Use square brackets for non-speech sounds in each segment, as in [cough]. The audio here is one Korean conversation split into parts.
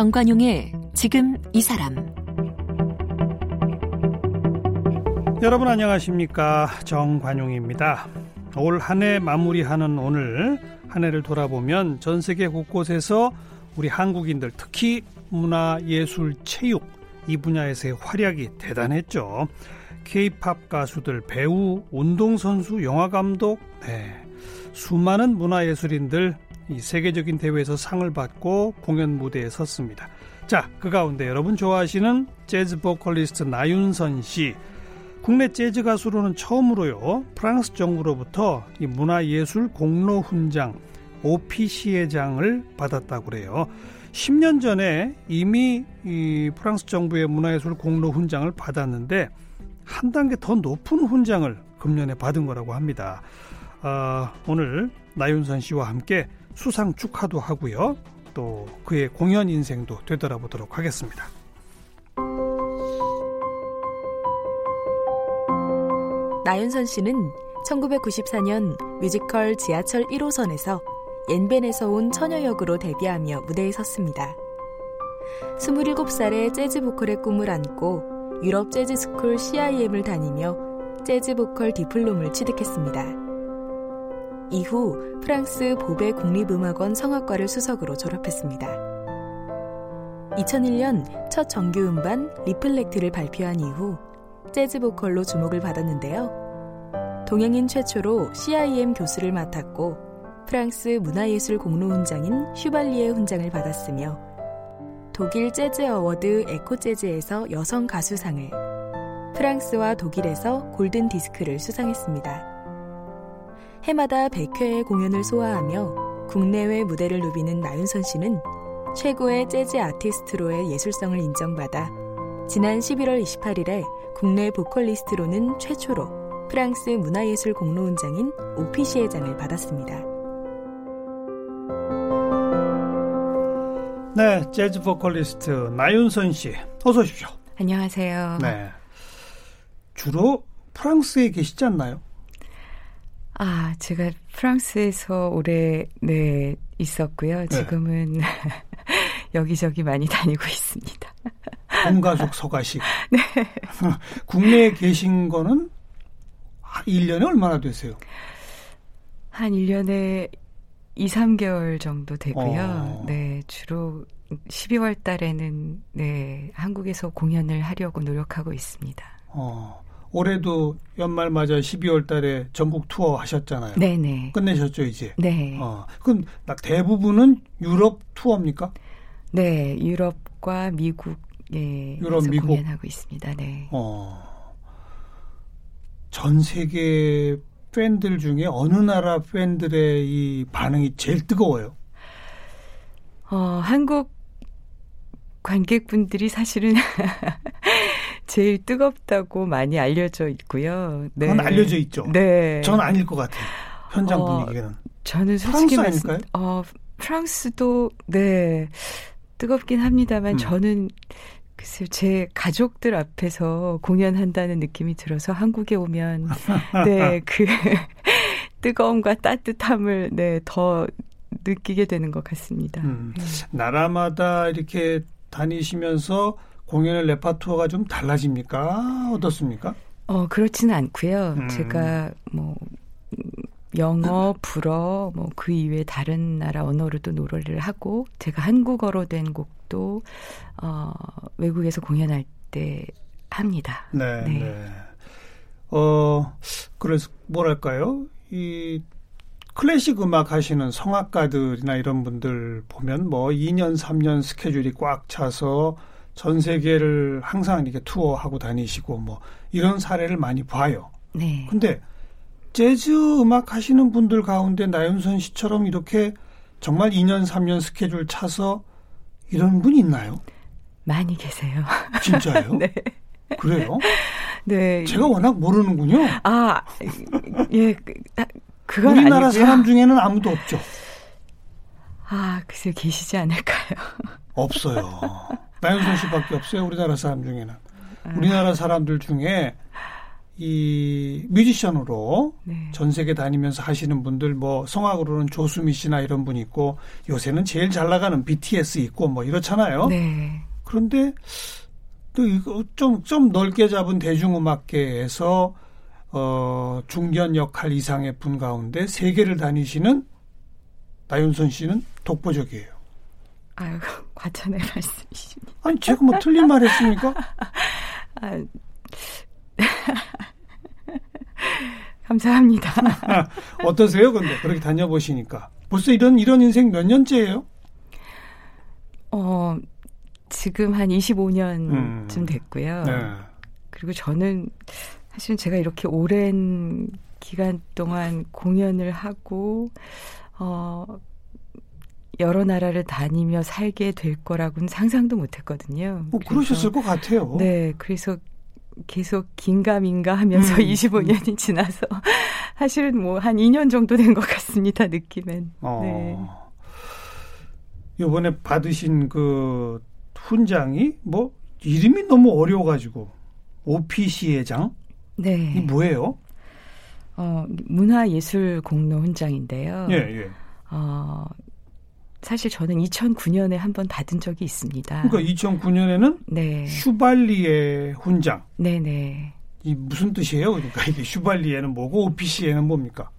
정관용의 지금 이 사람 여러분 안녕하십니까 정관용입니다. 올 한 해 마무리하는 오늘 한 해를 돌아보면 전 세계 곳곳에서 우리 한국인들 특히 문화, 예술, 체육 이 분야에서의 활약이 대단했죠. 케이팝 가수들, 배우, 운동선수, 영화감독, 네. 수많은 문화예술인들 이 세계적인 대회에서 상을 받고 공연 무대에 섰습니다. 자, 그 가운데 여러분 좋아하시는 재즈 보컬리스트 나윤선 씨. 국내 재즈 가수로는 처음으로요, 프랑스 정부로부터 이 문화예술 공로 훈장, 오피시에장을 받았다고 그래요. 10년 전에 이미 이 프랑스 정부의 문화예술 공로 훈장을 받았는데 한 단계 더 높은 훈장을 금년에 받은 거라고 합니다. 아, 오늘 나윤선 씨와 함께 수상 축하도 하고요. 또 그의 공연 인생도 되돌아보도록 하겠습니다. 나윤선 씨는 1994년 뮤지컬 지하철 1호선에서 옌벤에서 온 처녀 역으로 데뷔하며 무대에 섰습니다. 27살에 재즈 보컬의 꿈을 안고 유럽 재즈 스쿨 CIM을 다니며 재즈 보컬 diplôme을 취득했습니다. 이후 프랑스 보베 국립음악원 성악과를 수석으로 졸업했습니다. 2001년 첫 정규 음반 리플렉트를 발표한 이후 재즈 보컬로 주목을 받았는데요. 동양인 최초로 CIM 교수를 맡았고 프랑스 문화예술 공로훈장인 슈발리에 훈장을 받았으며 독일 재즈 어워드 에코 재즈에서 여성 가수상을 프랑스와 독일에서 골든 디스크를 수상했습니다. 해마다 100회의 공연을 소화하며 국내외 무대를 누비는 나윤선 씨는 최고의 재즈 아티스트로의 예술성을 인정받아 지난 11월 28일에 국내 보컬리스트로는 최초로 프랑스 문화예술 공로훈장인 오피시에장을 받았습니다. 네, 재즈 보컬리스트 나윤선 씨, 어서 오십시오. 안녕하세요. 네. 주로 프랑스에 계시지 않나요? 아, 제가 프랑스에서 오래 네 있었고요. 네. 지금은 네. [laughs] 여기저기 많이 다니고 있습니다. [laughs] 본가족 서가식. 네. [laughs] 국내에 계신 거는 1년에 얼마나 되세요? 한 1년에 2, 3개월 정도 되고요. 어. 네, 주로 12월 달에는 네, 한국에서 공연을 하려고 노력하고 있습니다. 어. 올해도 연말 맞아 12월 달에 전국 투어 하셨잖아요. 네네. 끝내셨죠, 이제? 네. 어. 그럼 대부분은 유럽 투어입니까? 네, 유럽과 미국에 유럽, 미국 공연하고 있습니다. 네. 어. 전 세계 팬들 중에 어느 나라 팬들의 이 반응이 제일 뜨거워요? 어, 한국 관객분들이 사실은 [laughs] 제일 뜨겁다고 많이 알려져 있고요. 네. 그건 알려져 있죠. 네. 전 아닐 것 같아요. 현장 어, 분위기는. 저는 솔직히 프랑스 말씀, 어, 프랑스도 네 뜨겁긴 합니다만 음. 저는 글쎄요, 제 가족들 앞에서 공연한다는 느낌이 들어서 한국에 오면, [laughs] 네, 그 [laughs] 뜨거움과 따뜻함을, 네, 더 느끼게 되는 것 같습니다. 음, 네. 나라마다 이렇게 다니시면서 공연의 레파토어가 좀 달라집니까? 어떻습니까? 어, 그렇지는 않고요. 음. 제가 뭐, 영어, 불어, 뭐 그 이외에 다른 나라 언어로도 노래를 하고 제가 한국어로 된 곡도 어 외국에서 공연할 때 합니다. 네. 네. 네. 어 그래서 뭐랄까요? 이 클래식 음악 하시는 성악가들이나 이런 분들 보면 뭐 2년, 3년 스케줄이 꽉 차서 전 세계를 항상 이렇게 투어하고 다니시고 뭐 이런 사례를 많이 봐요. 네. 근데 재즈 음악 하시는 분들 가운데 나윤선 씨처럼 이렇게 정말 2년, 3년 스케줄 차서 이런 분이 있나요? 많이 계세요. [laughs] 진짜요? 네. 그래요? 네. 제가 워낙 모르는군요. 아, 예, 그, 아, 그건 우리나라 아니고요. 사람 중에는 아무도 없죠. 아, 글쎄요, 계시지 않을까요? 없어요. [laughs] 나윤선 씨밖에 없어요, 우리나라 사람 중에는. 아. 우리나라 사람들 중에 이 뮤지션으로 네. 전 세계 다니면서 하시는 분들 뭐 성악으로는 조수미 씨나 이런 분 있고 요새는 제일 잘 나가는 BTS 있고 뭐 이렇잖아요. 네. 그런데 또 이거 좀 좀 넓게 잡은 대중음악계에서 어 중견 역할 이상의 분 가운데 세계를 다니시는 나윤선 씨는 독보적이에요. 아유 [laughs] 과찬의 말씀이십니다. 아니 제가 뭐 틀린 말 했습니까? 아, 감사합니다. [laughs] 어떠세요? 근데 그렇게 다녀보시니까 벌써 이런 이런 인생 몇 년째예요? 어 지금 한 25년쯤 음. 됐고요. 네. 그리고 저는 사실은 제가 이렇게 오랜 기간 동안 공연을 하고 어 여러 나라를 다니며 살게 될 거라고는 상상도 못 했거든요. 뭐 그러셨을 것 같아요. 네. 그래서 계속 긴가민가 하면서 음. 25년이 지나서 [laughs] 사실은 뭐 한 2년 정도 된 것 같습니다. 느낌은. 어. 네. 이번에 받으신 그 훈장이 뭐 이름이 너무 어려워가지고 오피시의 장. 네. 이 뭐예요? 어 문화예술 공로 훈장인데요. 예 예. 어 사실 저는 2009년에 한 번 받은 적이 있습니다. 그러니까 2009년에는 네. 슈발리에 훈장. 네네. 이 무슨 뜻이에요? 그러니까 이게 슈발리에는 뭐고 오피시에는 뭡니까?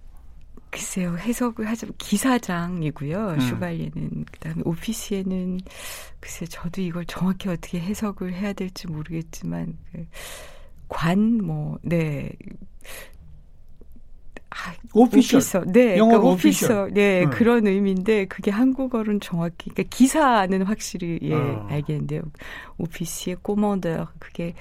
글쎄요 해석을 하자면 기사장이고요. 음. 슈발리에는 그다음에 오피시에는 글쎄 저도 이걸 정확히 어떻게 해석을 해야 될지 모르겠지만 그 관뭐네 아, 오피셜. 오피서. 네, 영어 그러니까 오피서. 네, 음. 그런 의미인데 그게 한국어로는 정확히 그러니까 기사는 확실히 예, 어. 알겠는데요. 오피시의 꼬먼더 그게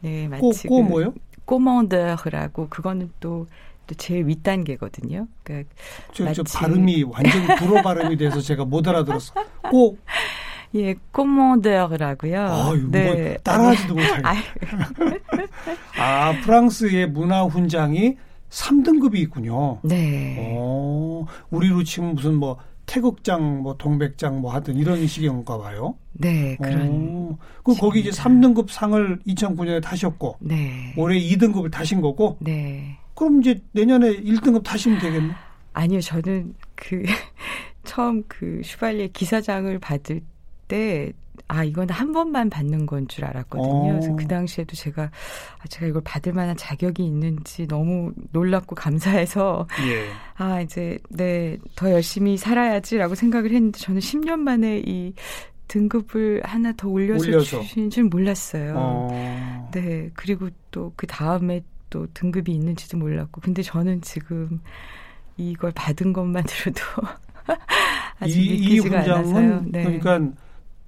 네, 마치 꼬, 꼬 뭐요? 꼬먼더라고 그거는 또또 제일 윗단계거든요. 그러니까 저. 저 발음이 완전히 불어 발음이 돼서 제가 못 알아들었어. 꼬 [laughs] 예, 꼬먼더라고요. 아, 네. 뭐 따라하지도 못하게. [laughs] 아, 프랑스의 문화 훈장이 3등급이 있군요. 네. 어, 우리로 치면 무슨 뭐 태극장, 뭐 동백장 뭐 하든 이런 식인가 봐요. 네, 그런. 그 거기 이제 3등급 상을 2009년에 타셨고, 네. 올해 2등급을 타신 거고, 네. 그럼 이제 내년에 1등급 타시면 되겠네. 아니요, 저는 그 [laughs] 처음 그 슈발리에 기사장을 받을 때 아, 이건 한 번만 받는 건 줄 알았거든요. 어. 그래서 그 당시에도 제가, 아, 제가 이걸 받을 만한 자격이 있는지 너무 놀랍고 감사해서, 예. 아, 이제, 네, 더 열심히 살아야지라고 생각을 했는데, 저는 10년 만에 이 등급을 하나 더 올려서, 올려서. 주신 줄 몰랐어요. 어. 네, 그리고 또 그 다음에 또 등급이 있는지도 몰랐고, 근데 저는 지금 이걸 받은 것만으로도 [laughs] 아직 이, 믿기지가 이 않아서요. 네. 그러니까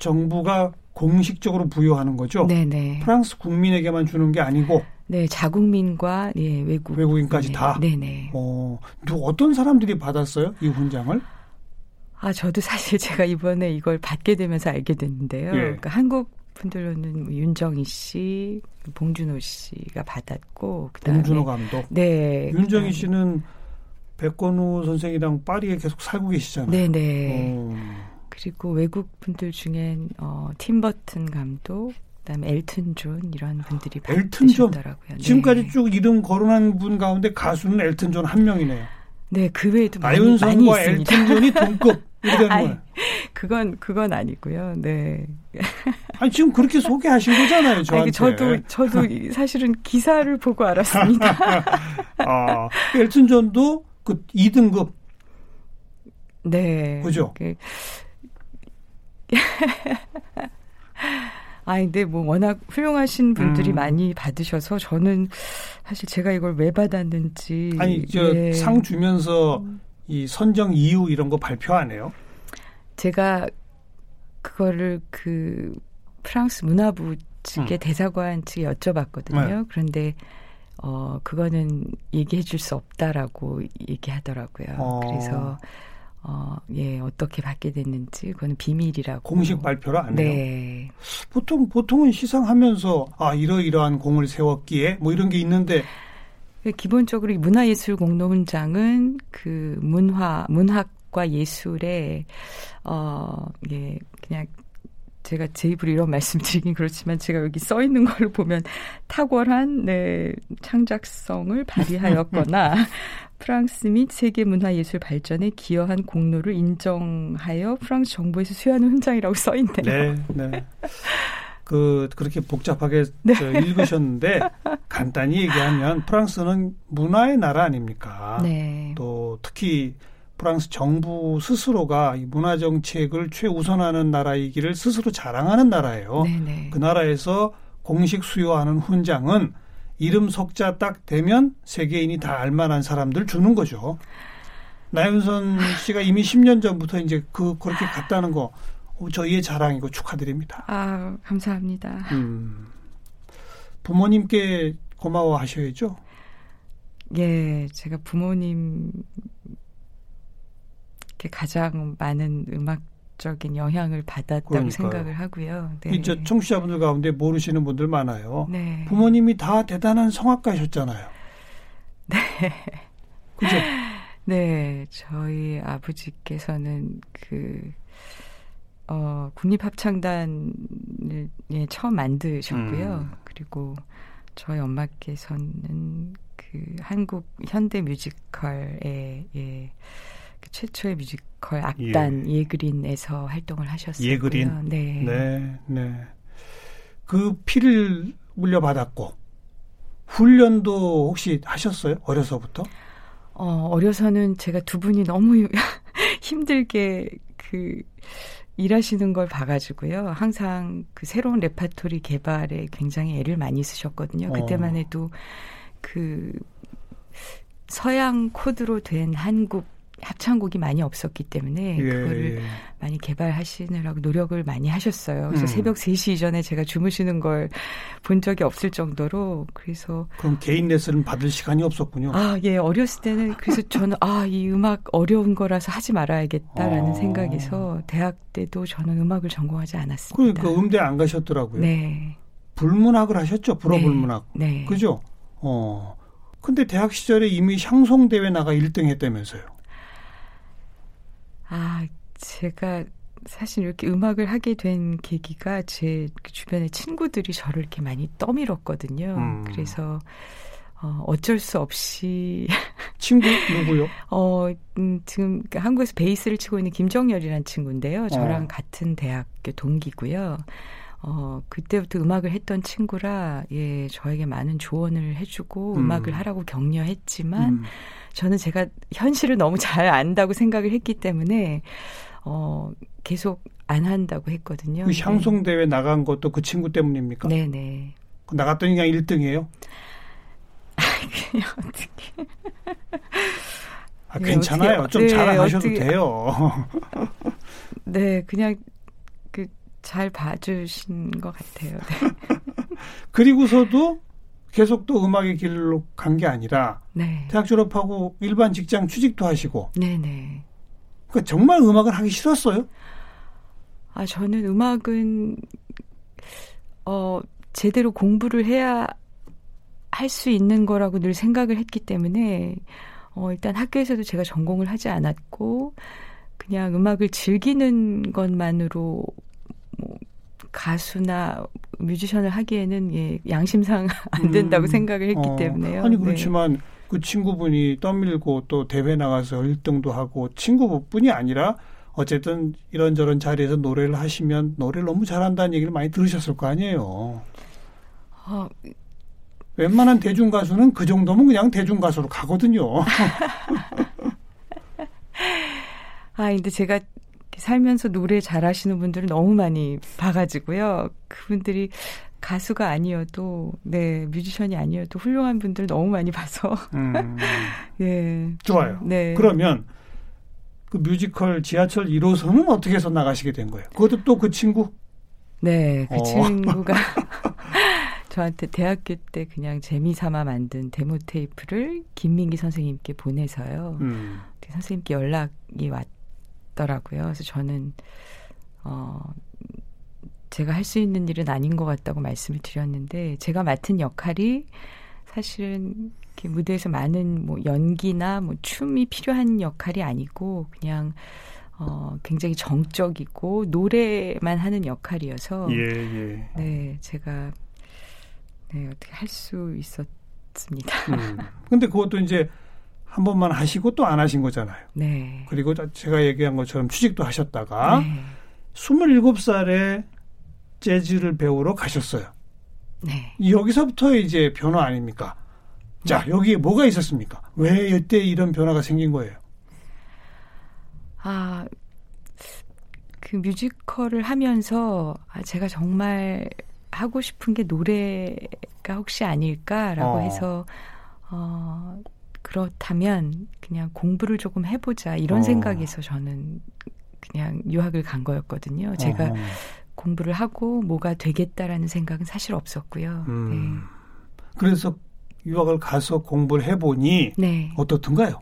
정부가 공식적으로 부여하는 거죠. 네네. 프랑스 국민에게만 주는 게 아니고. 네, 자국민과 예, 외국 외국인까지 네, 다. 네네. 어, 누 어떤 사람들이 받았어요? 이 훈장을? 아, 저도 사실 [laughs] 제가 이번에 이걸 받게 되면서 알게 됐는데요. 예. 그러니까 한국 분들로는 뭐 윤정희 씨, 봉준호 씨가 받았고, 그다음에 봉준호 감독. 네. 윤정희 씨는 백건우 선생이랑 파리에 계속 살고 계시잖아요. 네네. 어. 그리고 외국 분들 중엔 어, 팀버튼 감독, 그다음에 엘튼 존 이런 분들이 엘튼 존더라고요. 네. 지금까지 쭉 이름 거론한 분 가운데 가수는 엘튼 존 한 명이네요. 네, 그 외에도 많이, 많이 있습니다. 엘튼 존이 동급 이런 [laughs] 거예요. 그건 그건 아니고요. 네. [laughs] 아니 지금 그렇게 소개하신 거잖아요, 저한테. 아니, 저도 저도 사실은 기사를 보고 알았습니다. [laughs] 아, 엘튼 존도 그 2등급. 네. 그죠? 그, [laughs] 아, 근데 뭐 워낙 훌륭하신 분들이 음. 많이 받으셔서 저는 사실 제가 이걸 왜 받았는지. 아니, 저상 예. 주면서 이 선정 이유 이런 거 발표 안 해요? 제가 그거를 그 프랑스 문화부 측의 음. 대사관 측에 여쭤봤거든요. 네. 그런데 어, 그거는 얘기해 줄 수 없다라고 얘기하더라고요. 어. 그래서 어, 예, 어떻게 받게 됐는지 그거는 비밀이라고. 공식 발표를 안 해요. 네. 보통 보통은 시상하면서 아 이러이러한 공을 세웠기에 뭐 이런 게 있는데 기본적으로 문화예술 공로훈장은 그 문화 문학과 예술의 어, 예, 그냥 제가 제 입으로 이런 말씀 드리긴 그렇지만 제가 여기 써 있는 걸로 보면 탁월한 네, 창작성을 발휘하였거나 [laughs] 프랑스 및 세계 문화 예술 발전에 기여한 공로를 인정하여 프랑스 정부에서 수여하는 훈장이라고 써 있네요. 네, 네. 그 그렇게 복잡하게 [laughs] 네. 읽으셨는데 간단히 얘기하면 프랑스는 문화의 나라 아닙니까? 네. 또 특히 프랑스 정부 스스로가 이 문화 정책을 최우선하는 나라이기를 스스로 자랑하는 나라예요. 네네. 네. 그 나라에서 공식 수요하는 훈장은 이름 석자 딱 되면 세계인이 다 알만한 사람들 주는 거죠. 나윤선 씨가 이미 10년 전부터 이제 그 그렇게 갔다는 거 저희의 자랑이고 축하드립니다. 아 감사합니다. 음, 부모님께 고마워하셔야죠. 예, 제가 부모님 가장 많은 음악적인 영향을 받았다고 그러니까요. 생각을 하고요. 네. 이제 청취자분들 가운데 모르시는 분들 많아요. 네. 부모님이 다 대단한 성악가셨잖아요. 네. 그죠? [laughs] 네, 저희 아버지께서는 그 어, 국립합창단을 예, 처음 만드셨고요. 음. 그리고 저희 엄마께서는 그 한국 현대 뮤지컬의 예, 그 최초의 뮤지컬 악단 예. 그린에서 활동을 하셨어요. 예그린. 네. 네, 네. 그 피를 물려받았고 훈련도 혹시 하셨어요? 어려서부터? 어, 어려서는 제가 두 분이 너무 [laughs] 힘들게 그 일하시는 걸 봐가지고요. 항상 그 새로운 레파토리 개발에 굉장히 애를 많이 쓰셨거든요. 어. 그때만 해도 그 서양 코드로 된 한국 합창곡이 많이 없었기 때문에 예, 그거를 예. 많이 개발하시느라고 노력을 많이 하셨어요. 그래서 음. 새벽 3시 이전에 제가 주무시는 걸 본 적이 없을 정도로 그래서 그럼 개인 레슨을 받을 시간이 없었군요. 아, 예. 어렸을 때는 그래서 저는 아, 이 음악 어려운 거라서 하지 말아야겠다라는 아. 생각에서 대학 때도 저는 음악을 전공하지 않았습니다. 그러니까 음대 안 가셨더라고요. 네. 불문학을 하셨죠. 불어불문학. 네. 네. 그죠? 어. 근데 대학 시절에 이미 샹송 대회 나가 1등 했다면서요. 아, 제가 사실 이렇게 음악을 하게 된 계기가 제 주변의 친구들이 저를 이렇게 많이 떠밀었거든요. 음. 그래서 어, 어쩔 수 없이 [laughs] 친구 누구요? 어, 음, 지금 한국에서 베이스를 치고 있는 김정열이라는 친구인데요. 저랑 어. 같은 대학교 동기고요. 어, 그때부터 음악을 했던 친구라, 예, 저에게 많은 조언을 해주고 음. 악을 하라고 격려했지만, 음. 저는 제가 현실을 너무 잘 안다고 생각을 했기 때문에 어 계속 안 한다고 했거든요. 그 샹송 대회 나간 것도 그 친구 때문입니까? 네네. 나갔더니 그냥 1등이에요? 그냥 어떻게? 아, 네, 괜찮아요. 어떻게, 좀 네, 자랑하셔도 어떻게, 돼요. 네, 그냥 그 잘 봐주신 것 같아요. 네. [laughs] 그리고서도 계속 또 음악의 길로 간 게 아니라 네. 대학 졸업하고 일반 직장 취직도 하시고 네네. 그러니까 정말 음악을 하기 싫었어요? 아 저는 음악은 어 제대로 공부를 해야 할 수 있는 거라고 늘 생각을 했기 때문에 어 일단 학교에서도 제가 전공을 하지 않았고 그냥 음악을 즐기는 것만으로 뭐 가수나 뮤지션을 하기에는 예, 양심상 [laughs] 안 된다고 음, 생각을 했기 어, 때문에요. 아니 네. 그렇지만 네. 그 친구분이 떠밀고 또 대회 나가서 1등도 하고 친구분이 아니라 어쨌든 이런저런 자리에서 노래를 하시면 노래를 너무 잘한다는 얘기를 많이 들으셨을 거 아니에요. 어, 웬만한 대중 가수는 그 정도면 그냥 대중 가수로 가거든요. [laughs] 아, 근데 제가 살면서 노래 잘하시는 분들을 너무 많이 봐가지고요. 그분들이 가수가 아니어도 네 뮤지션이 아니어도 훌륭한 분들 너무 많이 봐서 음, [laughs] 예 좋아요. 네 그러면 그 뮤지컬 지하철 1호선은 어떻게 해서 나가시게 된 거예요? 그것도 또 그 친구? 네, 그 어. 친구가 [laughs] 저한테 대학교 때 그냥 재미삼아 만든 데모 테이프를 김민기 선생님께 보내서요. 음. 선생님께 연락이 왔. 같더라고요. 그래서 저는 어 제가 할 수 있는 일은 아닌 것 같다고 말씀을 드렸는데 제가 맡은 역할이 사실은 이렇게 무대에서 많은 뭐 연기나 뭐 춤이 필요한 역할이 아니고 그냥 어, 굉장히 정적이고 노래만 하는 역할이어서 예, 예. 네, 제가 네, 어떻게 할 수 있었습니다. 음. [laughs] 근데 그것도 이제 한 번만 하시고 또 안 하신 거잖아요. 네. 그리고 제가 얘기한 것처럼 취직도 하셨다가 네. 27살에 재즈를 배우러 가셨어요. 네. 여기서부터 이제 변화 아닙니까? 자, 여기에 뭐가 있었습니까? 왜 이때 이런 변화가 생긴 거예요? 아, 그 뮤지컬을 하면서 아, 제가 정말 하고 싶은 게 노래가 혹시 아닐까라고 어. 해서 어, 그렇다면 그냥 공부를 조금 해보자 이런 어. 생각에서 저는 그냥 유학을 간 거였거든요. 제가 어허. 공부를 하고 뭐가 되겠다라는 생각은 사실 없었고요. 음. 그래서 유학을 가서 공부를 해보니 네. 네. 어떻든가요?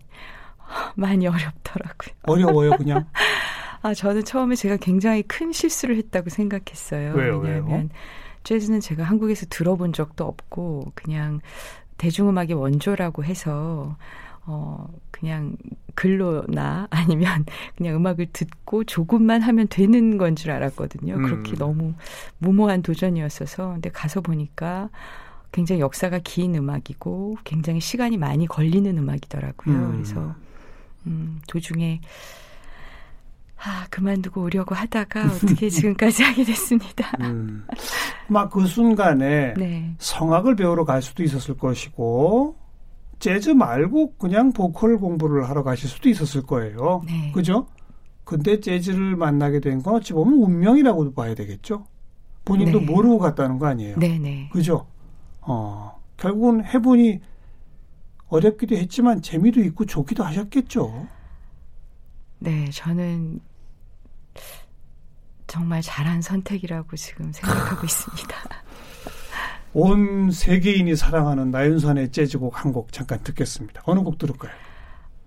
많이 어렵더라고요. 어려워요, 그냥. [laughs] 아, 저는 처음에 제가 굉장히 큰 실수를 했다고 생각했어요. 왜요, 왜냐하면 왜요? 재즈는 제가 한국에서 들어본 적도 없고 그냥 대중음악의 원조라고 해서 어 그냥 글로나 아니면 [laughs] 그냥 음악을 듣고 조금만 하면 되는 건 줄 알았거든요. 음. 그렇게 너무 무모한 도전이었어서 근데 가서 보니까 굉장히 역사가 긴 음악이고 굉장히 시간이 많이 걸리는 음악이더라고요. 음. 그래서 음, 도중에 아, 그만두고 오려고 하다가 어떻게 지금까지 [laughs] 하게 됐습니다. 음. 막그 순간에 네. 성악을 배우러 갈 수도 있었을 것이고 재즈 말고 그냥 보컬 공부를 하러 가실 수도 있었을 거예요. 네. 그죠? 근데 재즈를 만나게 된 건 어찌 보면 운명이라고도 봐야 되겠죠. 본인도 네. 모르고 갔다는 거 아니에요. 네, 네. 그죠? 어, 결국은 해보니 어렵기도 했지만 재미도 있고 좋기도 하셨겠죠. 네, 저는 정말 잘한 선택이라고 지금 생각하고 있습니다. [laughs] 온 세계인이 사랑하는 나윤선의 재즈곡 한 곡 잠깐 듣겠습니다. 어느 곡 들을까요?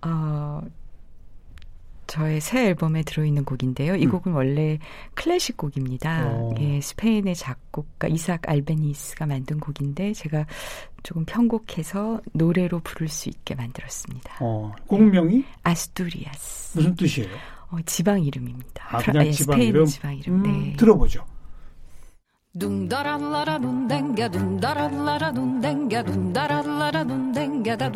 어, 저의 새 앨범에 들어있는 곡인데요. 이 음. 곡은 원래 클래식 곡입니다. 오. 예, 스페인의 작곡가 이삭 알베니스가 만든 곡인데 제가 조금 편곡해서 노래로 부를 수 있게 만들었습니다. 어, 곡명이 아스투리아스. 무슨 뜻이에요? 어, 지방 이름입니다. 아, 그냥 예, 지방 스페인 이름? 지방 이름. 음, 네. 들어보죠. Dum denga da dum denga du da da la da dum denga du da da la da dum denga du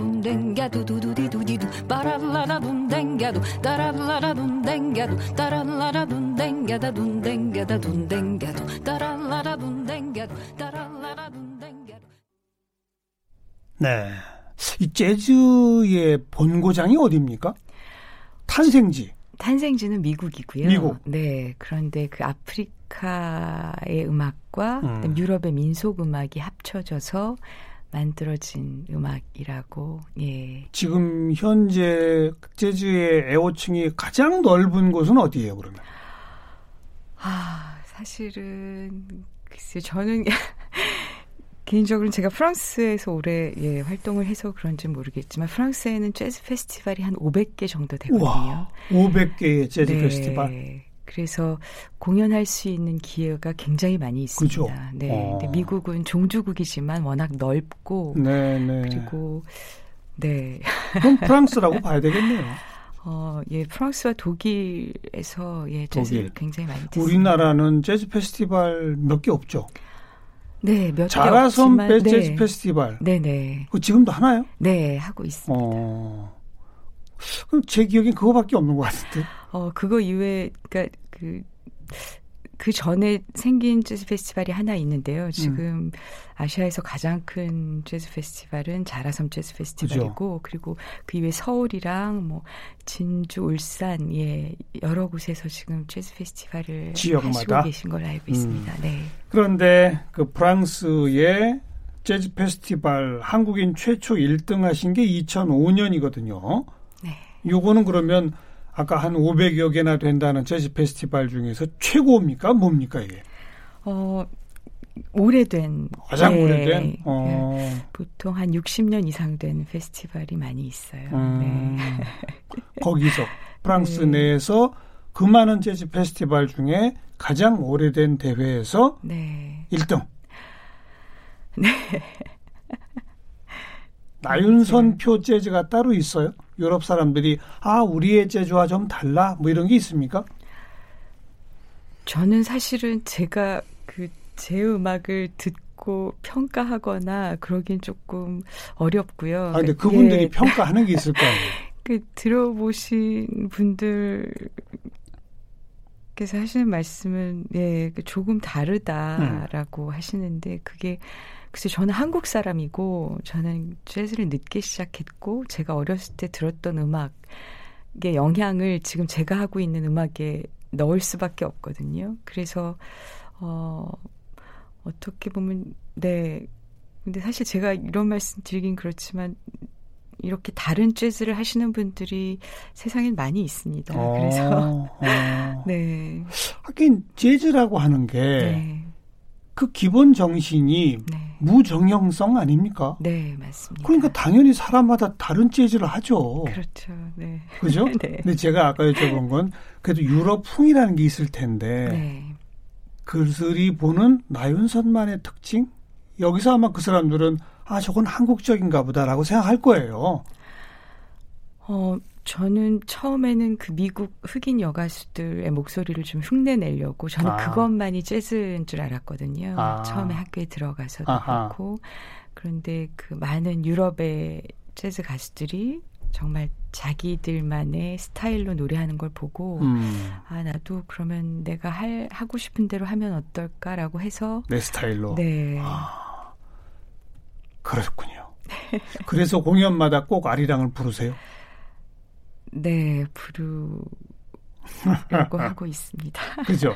네. 이 재즈의 본고장이 어디입니까? 탄생지. 탄생지는 미국이고요. 미국. 네. 그런데 그 아프리카의 음악과 음. 유럽의 민속 음악이 합쳐져서 만들어진 음악이라고 예. 지금 현재 재즈의 애호층이 가장 넓은 곳은 어디예요, 그러면? 아, 사실은 글쎄 저는 [laughs] 개인적으로는 제가 프랑스에서 오래 예, 활동을 해서 그런지 모르겠지만 프랑스에는 재즈 페스티벌이 한 500개 정도 되거든요. 우와, 500개의 재즈 네. 페스티벌. 그래서 공연할 수 있는 기회가 굉장히 많이 있습니다. 그죠? 네. 어. 근데 미국은 종주국이지만 워낙 넓고 네, 네. 그리고 네. [laughs] 그럼 프랑스라고 봐야 되겠네요. 어, 예, 프랑스와 독일에서 예, 재즈를 독일. 굉장히 많이 듣습니다. 우리나라는 재즈 페스티벌 몇 개 없죠. 네, 몇개 자라섬 없지만 재즈 네. 페스티벌. 네, 네. 그 지금도 하나요? 네, 하고 있습니다. 어. 그럼 제 기억엔 그거밖에 없는 것 같은데. 어, 그거 이외에, 그니까, 그, 그 전에 생긴 재즈 페스티벌이 하나 있는데요. 음. 지금 아시아에서 가장 큰 재즈 페스티벌은 자라섬 재즈 페스티벌이고, 그리고 그 이외에 서울이랑 뭐, 진주, 울산, 예, 여러 곳에서 지금 재즈 페스티벌을 지역마다? 하시고 계신 걸로 알고 있습니다. 네. 그런데 그 프랑스의 재즈 페스티벌 한국인 최초 1등 하신 게 2005년이거든요. 네. 요거는 그러면 아까 한 500여 개나 된다는 재즈 페스티벌 중에서 최고입니까? 뭡니까 이게? 어, 오래된. 가장 네, 오래된? 예, 어. 보통 한 60년 이상 된 페스티벌이 많이 있어요. 음, 네. [laughs] 거기서 프랑스 네. 내에서 그 많은 재즈 페스티벌 중에 가장 오래된 대회에서 네. 1등. 나윤선 표 재즈가 따로 있어요? 유럽 사람들이 아 우리의 재즈와 좀 달라 뭐 이런 게 있습니까? 저는 사실은 제가 그 제 음악을 듣고 평가하거나 그러긴 조금 어렵고요. 아 근데 그분들이 예. [laughs] 평가하는 게 있을 거예요. 그 들어보신 분들 께서 하시는 말씀은 예 조금 다르다라고 음. 하시는데 그게 글쎄 저는 한국 사람이고 저는 재즈를 늦게 시작했고 제가 어렸을 때 들었던 음악의 영향을 지금 제가 하고 있는 음악에 넣을 수밖에 없거든요. 그래서 어 어떻게 보면 네 근데 사실 제가 이런 말씀 드리긴 그렇지만 이렇게 다른 재즈를 하시는 분들이 세상엔 많이 있습니다. 어, 그래서 [laughs] 어. 네. 하긴 재즈라고 하는 게 네. 그 기본 정신이 네. 무정형성 아닙니까? 네, 맞습니다. 그러니까 당연히 사람마다 다른 재즈를 하죠. 그렇죠. 네. 그죠? [laughs] 네. 근데 제가 아까 여쭤본 건 그래도 유럽풍이라는 게 있을 텐데 네. 그들이 보는 나윤선만의 특징? 여기서 아마 그 사람들은 아 저건 한국적인가 보다라고 생각할 거예요. 어, 저는 처음에는 그 미국 흑인 여가수들의 목소리를 좀 흉내내려고 저는 아. 그것만이 재즈인 줄 알았거든요. 아. 처음에 학교에 들어가서도 아하. 그렇고 그런데 그 많은 유럽의 재즈 가수들이 정말 자기들만의 스타일로 노래하는 걸 보고 음. 아 나도 그러면 내가 할 하고 싶은 대로 하면 어떨까라고 해서 내 스타일로 네 아, 그렇군요. 그래서 공연마다 꼭 아리랑을 부르세요? 네, 부르려고 [laughs] 하고 있습니다. 그죠?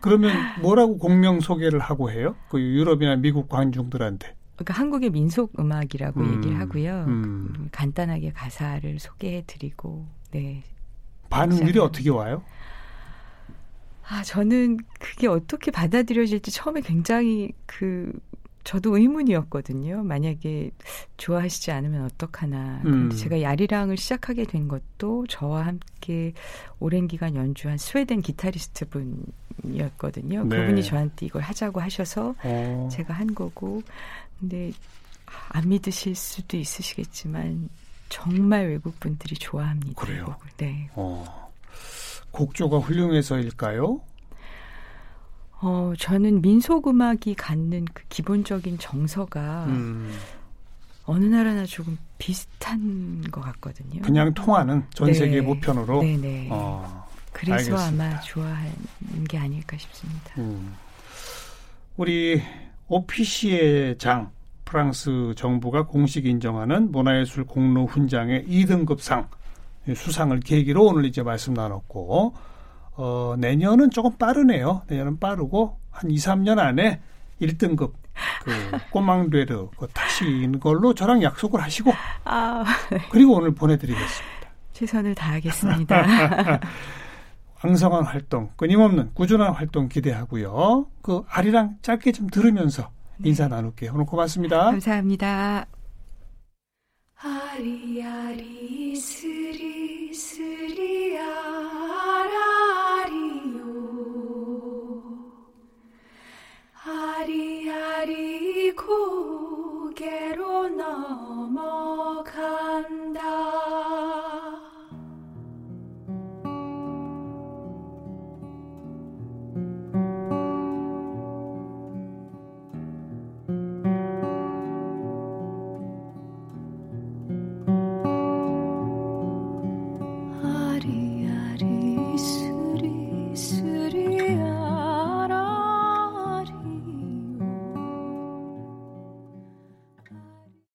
그러면 뭐라고 공명 소개를 하고 해요? 그 유럽이나 미국 관중들한테. 그러니까 한국의 민속 음악이라고 음, 얘기를 하고요. 음. 그 간단하게 가사를 소개해 드리고 네. 반응들이 어떻게 와요? 아, 저는 그게 어떻게 받아들여질지 처음에 굉장히 그 저도 의문이었거든요. 만약에 좋아하시지 않으면 어떡하나. 음. 근데 제가 야리랑을 시작하게 된 것도 저와 함께 오랜 기간 연주한 스웨덴 기타리스트 분이었거든요. 네. 그분이 저한테 이걸 하자고 하셔서 어. 제가 한 거고. 근데 안 믿으실 수도 있으시겠지만 정말 외국 분들이 좋아합니다. 그래요. 네. 어. 곡조가 훌륭해서일까요? 어, 저는 민속 음악이 갖는 그 기본적인 정서가 음. 어느 나라나 조금 비슷한 것 같거든요. 그냥 통하는 전 네. 세계 보편으로. 네네. 어, 그래서 알겠습니다. 아마 좋아하는 게 아닐까 싶습니다. 음. 우리 오피시의 장 프랑스 정부가 공식 인정하는 문화예술 공로 훈장의 2등급상 수상을 계기로 오늘 이제 말씀 나눴고 어, 내년은 조금 빠르네요. 내년은 빠르고 한 2, 3년 안에 1등급 그 꼬망되르 그 타시는 걸로 저랑 약속을 하시고 아, 네. 그리고 오늘 보내드리겠습니다. [laughs] 최선을 다하겠습니다. [laughs] 왕성한 활동, 끊임없는 꾸준한 활동 기대하고요. 그 아리랑 짧게 좀 들으면서 네. 인사 나눌게요. 오늘 고맙습니다. 감사합니다. 아리 아리 스리 스리